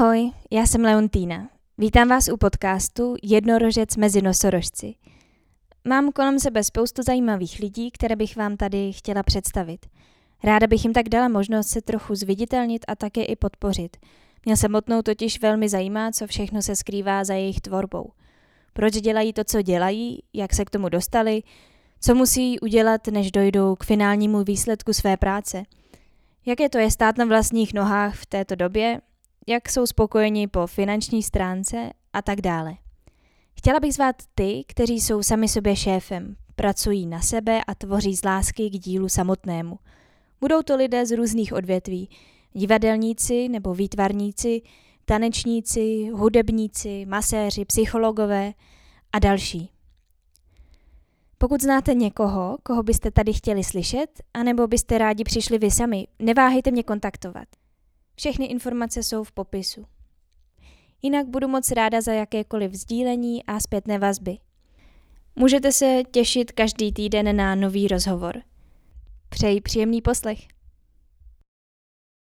Ahoj, já jsem Leontýna. Vítám vás u podcastu Jednorožec mezi nosorožci. Mám kolem sebe spoustu zajímavých lidí, které bych vám tady chtěla představit. Ráda bych jim tak dala možnost se trochu zviditelnit a také i podpořit. Mě samotnou totiž velmi zajímá, co všechno se skrývá za jejich tvorbou. Proč dělají to, co dělají, jak se k tomu dostali, co musí udělat, než dojdou k finálnímu výsledku své práce. Jak je to je stát na vlastních nohách v této době jak jsou spokojeni po finanční stránce a tak dále. Chtěla bych zvát ty, kteří jsou sami sobě šéfem, pracují na sebe a tvoří z lásky k dílu samotnému. Budou to lidé z různých odvětví, divadelníci nebo výtvarníci, tanečníci, hudebníci, maséři, psychologové a další. Pokud znáte někoho, koho byste tady chtěli slyšet, anebo byste rádi přišli vy sami, neváhejte mě kontaktovat. Všechny informace jsou v popisu. Jinak budu moc ráda za jakékoliv sdílení a zpětné vazby. Můžete se těšit každý týden na nový rozhovor. Přeji příjemný poslech.